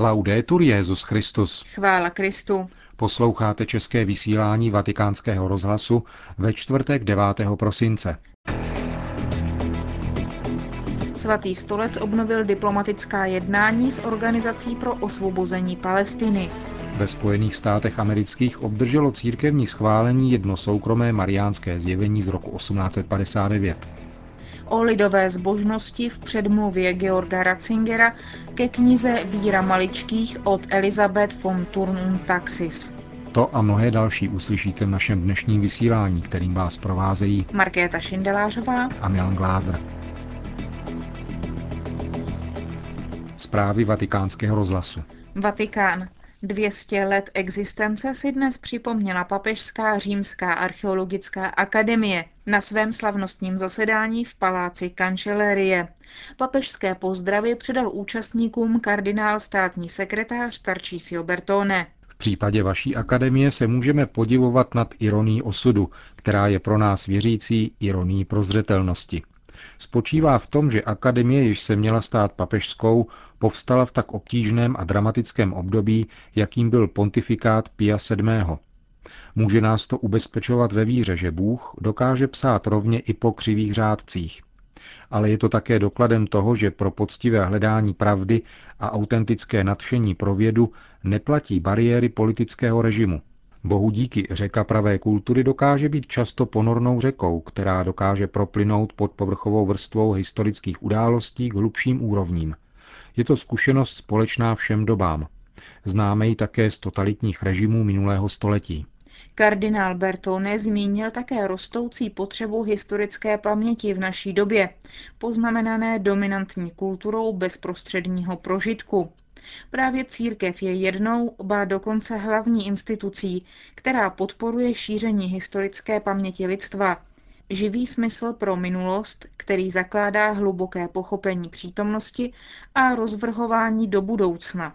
Laudetur Jezus Christus. Chvála Kristu. Posloucháte české vysílání Vatikánského rozhlasu ve čtvrtek 9. prosince. Svatý stolec obnovil diplomatická jednání s Organizací pro osvobození Palestiny. Ve Spojených státech amerických obdrželo církevní schválení jedno soukromé mariánské zjevení z roku 1859 o lidové zbožnosti v předmluvě Georga Ratzingera ke knize Víra maličkých od Elizabeth von Turnum Taxis. To a mnohé další uslyšíte v našem dnešním vysílání, kterým vás provázejí Markéta Šindelářová a Milan Glázer. Zprávy vatikánského rozhlasu. Vatikán. 200 let existence si dnes připomněla Papežská římská archeologická akademie na svém slavnostním zasedání v paláci Kančelerie. Papežské pozdravy předal účastníkům kardinál státní sekretář Tarčísio Bertone. V případě vaší akademie se můžeme podivovat nad ironí osudu, která je pro nás věřící ironí prozřetelnosti spočívá v tom, že akademie, jež se měla stát papežskou, povstala v tak obtížném a dramatickém období, jakým byl pontifikát Pia VII. Může nás to ubezpečovat ve víře, že Bůh dokáže psát rovně i po křivých řádcích. Ale je to také dokladem toho, že pro poctivé hledání pravdy a autentické nadšení pro vědu neplatí bariéry politického režimu. Bohu díky řeka pravé kultury dokáže být často ponornou řekou, která dokáže proplynout pod povrchovou vrstvou historických událostí k hlubším úrovním. Je to zkušenost společná všem dobám. Známe ji také z totalitních režimů minulého století. Kardinál Bertone zmínil také rostoucí potřebu historické paměti v naší době, poznamenané dominantní kulturou bezprostředního prožitku. Právě církev je jednou, ba dokonce hlavní institucí, která podporuje šíření historické paměti lidstva, živý smysl pro minulost, který zakládá hluboké pochopení přítomnosti a rozvrhování do budoucna.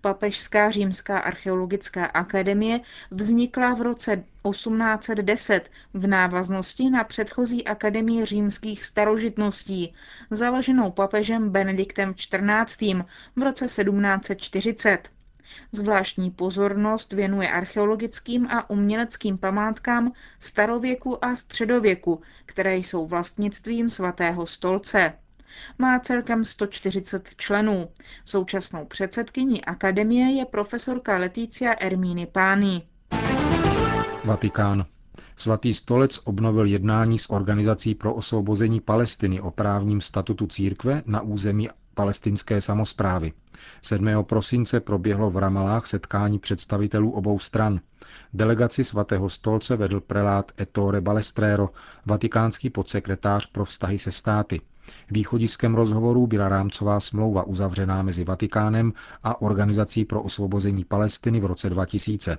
Papežská římská archeologická akademie vznikla v roce 1810 v návaznosti na předchozí akademii římských starožitností, založenou papežem Benediktem XIV. v roce 1740. Zvláštní pozornost věnuje archeologickým a uměleckým památkám starověku a středověku, které jsou vlastnictvím svatého stolce. Má celkem 140 členů. Současnou předsedkyní akademie je profesorka Letícia Ermíny Pány. Vatikán. Svatý stolec obnovil jednání s Organizací pro osvobození Palestiny o právním statutu církve na území palestinské samozprávy. 7. prosince proběhlo v Ramalách setkání představitelů obou stran. Delegaci svatého stolce vedl prelát Ettore Balestrero, vatikánský podsekretář pro vztahy se státy. Východiskem rozhovorů byla rámcová smlouva uzavřená mezi Vatikánem a Organizací pro osvobození Palestiny v roce 2000.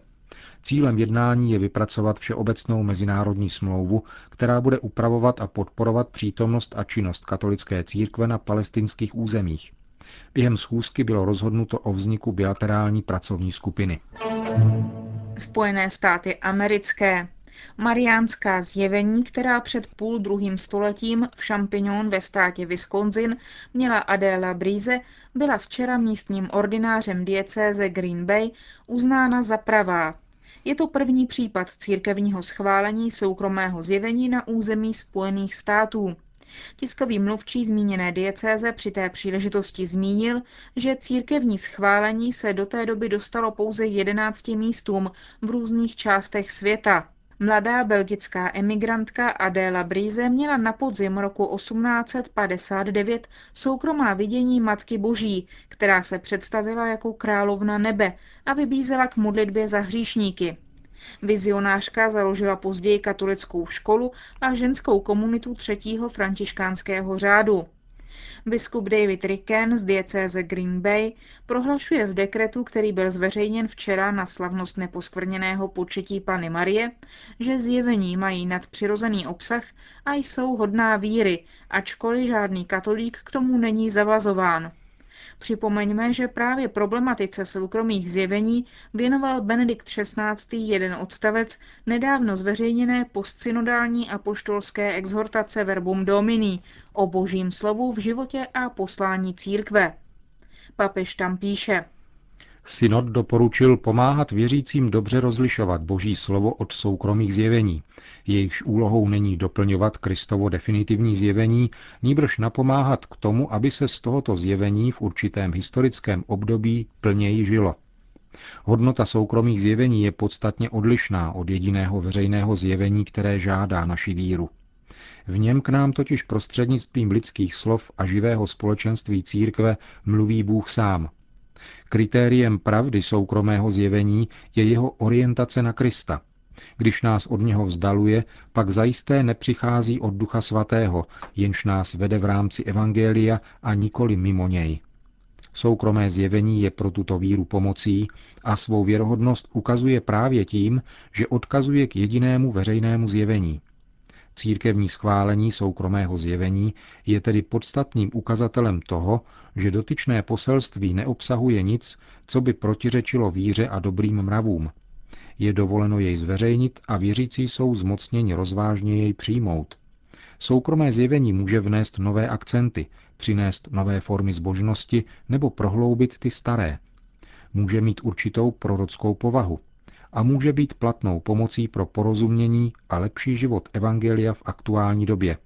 Cílem jednání je vypracovat všeobecnou mezinárodní smlouvu, která bude upravovat a podporovat přítomnost a činnost katolické církve na palestinských územích. Během schůzky bylo rozhodnuto o vzniku bilaterální pracovní skupiny. Spojené státy americké Mariánská zjevení, která před půl druhým stoletím v Champignon ve státě Wisconsin měla Adéla Brise, byla včera místním ordinářem diecéze Green Bay uznána za pravá. Je to první případ církevního schválení soukromého zjevení na území Spojených států. Tiskový mluvčí zmíněné diecéze při té příležitosti zmínil, že církevní schválení se do té doby dostalo pouze 11 místům v různých částech světa. Mladá belgická emigrantka Adéla Brise měla na podzim roku 1859 soukromá vidění Matky Boží, která se představila jako královna nebe a vybízela k modlitbě za hříšníky. Vizionářka založila později katolickou školu a ženskou komunitu třetího františkánského řádu. Biskup David Ricken z diecéze Green Bay prohlašuje v dekretu, který byl zveřejněn včera na slavnost neposkvrněného početí Pany Marie, že zjevení mají nadpřirozený obsah a jsou hodná víry, ačkoliv žádný katolík k tomu není zavazován. Připomeňme, že právě problematice soukromých zjevení věnoval Benedikt XVI. jeden odstavec nedávno zveřejněné postsynodální apoštolské exhortace Verbum Domini o božím slovu v životě a poslání církve. Papež tam píše, Synod doporučil pomáhat věřícím dobře rozlišovat Boží slovo od soukromých zjevení. Jejichž úlohou není doplňovat Kristovo definitivní zjevení, níbrž napomáhat k tomu, aby se z tohoto zjevení v určitém historickém období plněji žilo. Hodnota soukromých zjevení je podstatně odlišná od jediného veřejného zjevení, které žádá naši víru. V něm k nám totiž prostřednictvím lidských slov a živého společenství církve mluví Bůh sám. Kritériem pravdy soukromého zjevení je jeho orientace na Krista. Když nás od něho vzdaluje, pak zajisté nepřichází od Ducha Svatého, jenž nás vede v rámci Evangelia a nikoli mimo něj. Soukromé zjevení je pro tuto víru pomocí a svou věrohodnost ukazuje právě tím, že odkazuje k jedinému veřejnému zjevení. Církevní schválení soukromého zjevení je tedy podstatným ukazatelem toho, že dotyčné poselství neobsahuje nic, co by protiřečilo víře a dobrým mravům. Je dovoleno jej zveřejnit a věřící jsou zmocněni rozvážně jej přijmout. Soukromé zjevení může vnést nové akcenty, přinést nové formy zbožnosti nebo prohloubit ty staré. Může mít určitou prorockou povahu a může být platnou pomocí pro porozumění a lepší život Evangelia v aktuální době.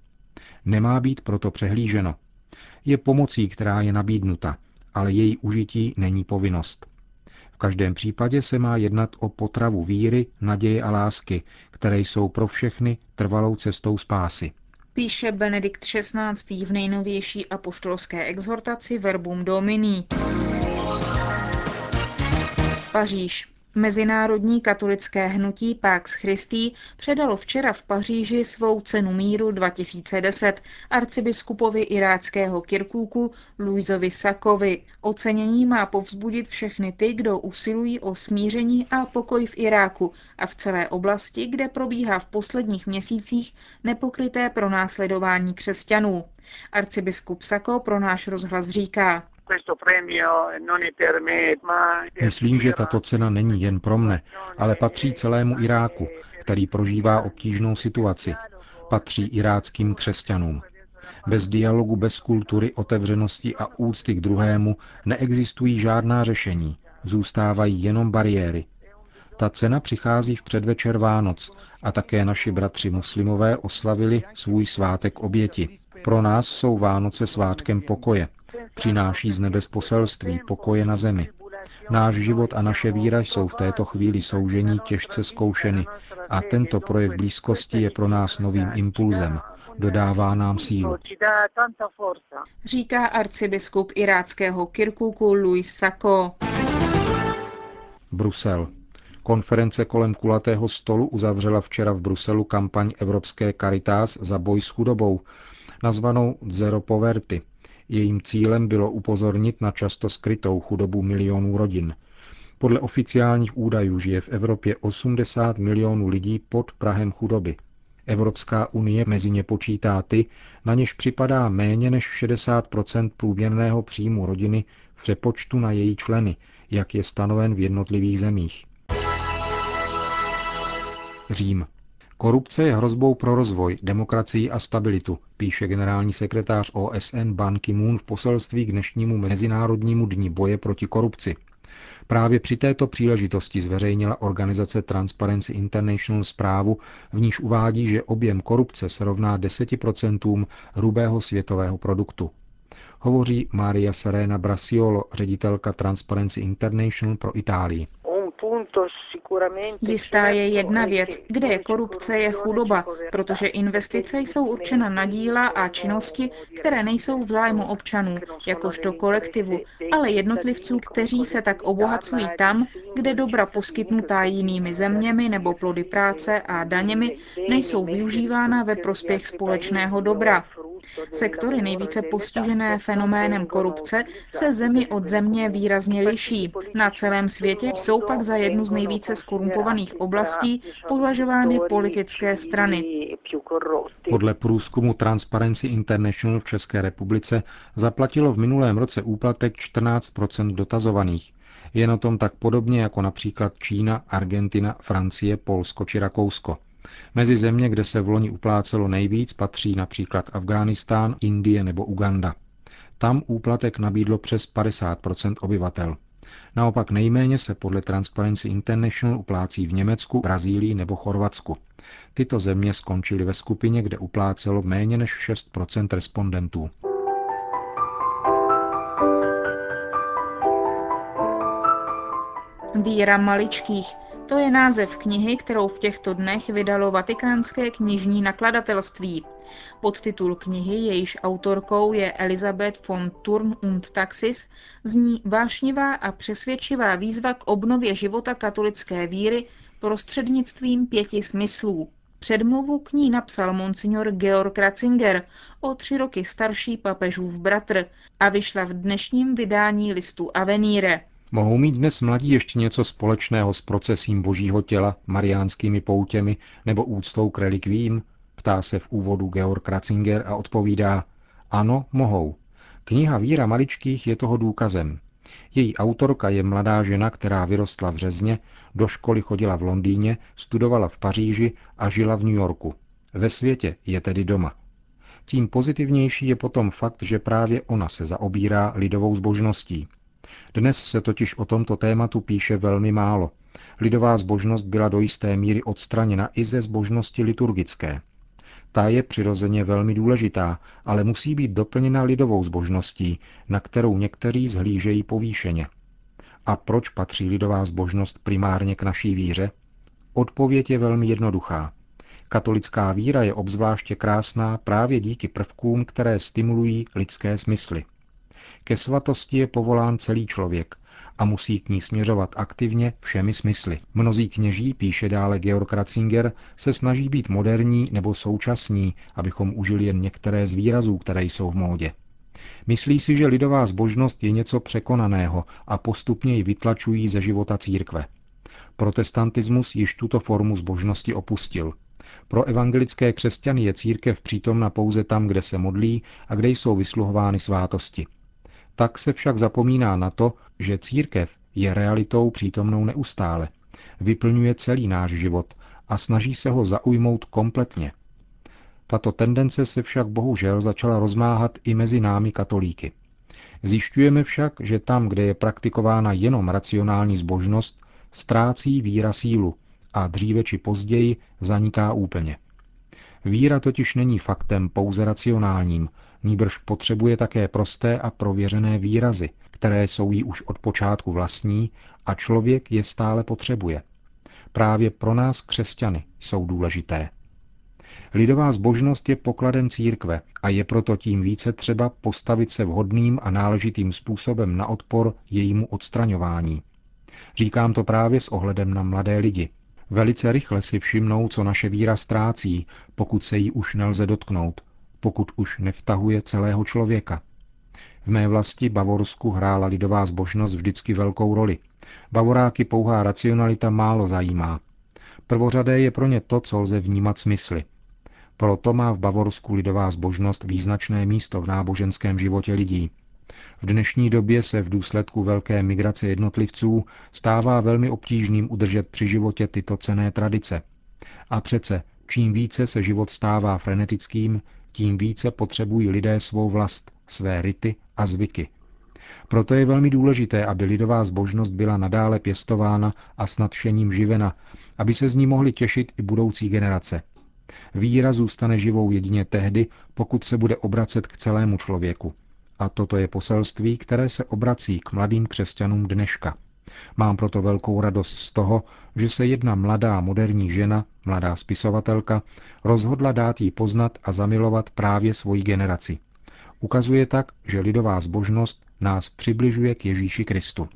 Nemá být proto přehlíženo. Je pomocí, která je nabídnuta, ale její užití není povinnost. V každém případě se má jednat o potravu víry, naděje a lásky, které jsou pro všechny trvalou cestou spásy. Píše Benedikt XVI. v nejnovější apoštolské exhortaci Verbum Domini. Paříž. Mezinárodní katolické hnutí Pax Christi předalo včera v Paříži svou cenu míru 2010 arcibiskupovi iráckého Kirkuku Luizovi Sakovi. Ocenění má povzbudit všechny ty, kdo usilují o smíření a pokoj v Iráku a v celé oblasti, kde probíhá v posledních měsících nepokryté pronásledování křesťanů. Arcibiskup Sako pro náš rozhlas říká, Myslím, že tato cena není jen pro mne, ale patří celému Iráku, který prožívá obtížnou situaci. Patří iráckým křesťanům. Bez dialogu, bez kultury, otevřenosti a úcty k druhému neexistují žádná řešení. Zůstávají jenom bariéry. Ta cena přichází v předvečer Vánoc a také naši bratři muslimové oslavili svůj svátek oběti. Pro nás jsou Vánoce svátkem pokoje, Přináší z nebes poselství pokoje na zemi. Náš život a naše víra jsou v této chvíli soužení těžce zkoušeny a tento projev blízkosti je pro nás novým impulzem. Dodává nám sílu. Říká arcibiskup iráckého Kirkuku Luis Sako. Brusel. Konference kolem kulatého stolu uzavřela včera v Bruselu kampaň Evropské Caritas za boj s chudobou, nazvanou Zero Poverty – Jejím cílem bylo upozornit na často skrytou chudobu milionů rodin. Podle oficiálních údajů žije v Evropě 80 milionů lidí pod Prahem chudoby. Evropská unie mezi ně počítá ty, na něž připadá méně než 60% průměrného příjmu rodiny v přepočtu na její členy, jak je stanoven v jednotlivých zemích. Řím. Korupce je hrozbou pro rozvoj, demokracii a stabilitu, píše generální sekretář OSN Ban Ki-moon v poselství k dnešnímu Mezinárodnímu dní boje proti korupci. Právě při této příležitosti zveřejnila organizace Transparency International zprávu, v níž uvádí, že objem korupce se rovná 10% hrubého světového produktu. Hovoří Maria Serena Brasiolo, ředitelka Transparency International pro Itálii. Jistá je jedna věc, kde je korupce, je chudoba, protože investice jsou určena na díla a činnosti, které nejsou v zájmu občanů, jakožto kolektivu, ale jednotlivců, kteří se tak obohacují tam, kde dobra poskytnutá jinými zeměmi nebo plody práce a daněmi nejsou využívána ve prospěch společného dobra. Sektory nejvíce postižené fenoménem korupce se zemi od země výrazně liší. Na celém světě jsou pak za jednu z nejvíce skorumpovaných oblastí považovány politické strany. Podle průzkumu Transparency International v České republice zaplatilo v minulém roce úplatek 14% dotazovaných. Je na tom tak podobně jako například Čína, Argentina, Francie, Polsko či Rakousko. Mezi země, kde se v loni uplácelo nejvíc, patří například Afghánistán, Indie nebo Uganda. Tam úplatek nabídlo přes 50% obyvatel. Naopak nejméně se podle Transparency International uplácí v Německu, Brazílii nebo Chorvatsku. Tyto země skončily ve skupině, kde uplácelo méně než 6% respondentů. Víra maličkých. To je název knihy, kterou v těchto dnech vydalo vatikánské knižní nakladatelství. Podtitul knihy, jejíž autorkou je Elizabeth von Turn und Taxis, zní vášnivá a přesvědčivá výzva k obnově života katolické víry prostřednictvím pěti smyslů. Předmluvu k ní napsal monsignor Georg Ratzinger, o tři roky starší papežův bratr, a vyšla v dnešním vydání listu Avenire. Mohou mít dnes mladí ještě něco společného s procesím božího těla, mariánskými poutěmi nebo úctou k relikvím? Ptá se v úvodu Georg Ratzinger a odpovídá, ano, mohou. Kniha Víra maličkých je toho důkazem. Její autorka je mladá žena, která vyrostla v Řezně, do školy chodila v Londýně, studovala v Paříži a žila v New Yorku. Ve světě je tedy doma. Tím pozitivnější je potom fakt, že právě ona se zaobírá lidovou zbožností. Dnes se totiž o tomto tématu píše velmi málo. Lidová zbožnost byla do jisté míry odstraněna i ze zbožnosti liturgické. Ta je přirozeně velmi důležitá, ale musí být doplněna lidovou zbožností, na kterou někteří zhlížejí povýšeně. A proč patří lidová zbožnost primárně k naší víře? Odpověď je velmi jednoduchá. Katolická víra je obzvláště krásná právě díky prvkům, které stimulují lidské smysly. Ke svatosti je povolán celý člověk a musí k ní směřovat aktivně všemi smysly. Mnozí kněží, píše dále Georg Ratzinger, se snaží být moderní nebo současní, abychom užili jen některé z výrazů, které jsou v módě. Myslí si, že lidová zbožnost je něco překonaného a postupně ji vytlačují ze života církve. Protestantismus již tuto formu zbožnosti opustil. Pro evangelické křesťany je církev přítomna pouze tam, kde se modlí a kde jsou vysluhovány svátosti. Tak se však zapomíná na to, že církev je realitou přítomnou neustále, vyplňuje celý náš život a snaží se ho zaujmout kompletně. Tato tendence se však bohužel začala rozmáhat i mezi námi katolíky. Zjišťujeme však, že tam, kde je praktikována jenom racionální zbožnost, ztrácí víra sílu a dříve či později zaniká úplně. Víra totiž není faktem pouze racionálním, nýbrž potřebuje také prosté a prověřené výrazy, které jsou jí už od počátku vlastní a člověk je stále potřebuje. Právě pro nás křesťany jsou důležité. Lidová zbožnost je pokladem církve a je proto tím více třeba postavit se vhodným a náležitým způsobem na odpor jejímu odstraňování. Říkám to právě s ohledem na mladé lidi. Velice rychle si všimnou, co naše víra ztrácí, pokud se jí už nelze dotknout, pokud už nevtahuje celého člověka. V mé vlasti Bavorsku hrála lidová zbožnost vždycky velkou roli. Bavoráky pouhá racionalita málo zajímá. Prvořadé je pro ně to, co lze vnímat smysly. Proto má v Bavorsku lidová zbožnost význačné místo v náboženském životě lidí. V dnešní době se v důsledku velké migrace jednotlivců stává velmi obtížným udržet při životě tyto cené tradice. A přece, čím více se život stává frenetickým, tím více potřebují lidé svou vlast, své rity a zvyky. Proto je velmi důležité, aby lidová zbožnost byla nadále pěstována a s nadšením živena, aby se z ní mohly těšit i budoucí generace. Víra zůstane živou jedině tehdy, pokud se bude obracet k celému člověku. A toto je poselství, které se obrací k mladým křesťanům dneška. Mám proto velkou radost z toho, že se jedna mladá moderní žena, mladá spisovatelka, rozhodla dát jí poznat a zamilovat právě svoji generaci. Ukazuje tak, že lidová zbožnost nás přibližuje k Ježíši Kristu.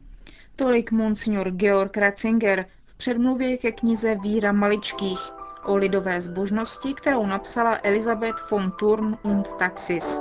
Tolik monsignor Georg Ratzinger v předmluvě ke knize Víra maličkých o lidové zbožnosti, kterou napsala Elizabeth von Turn und Taxis.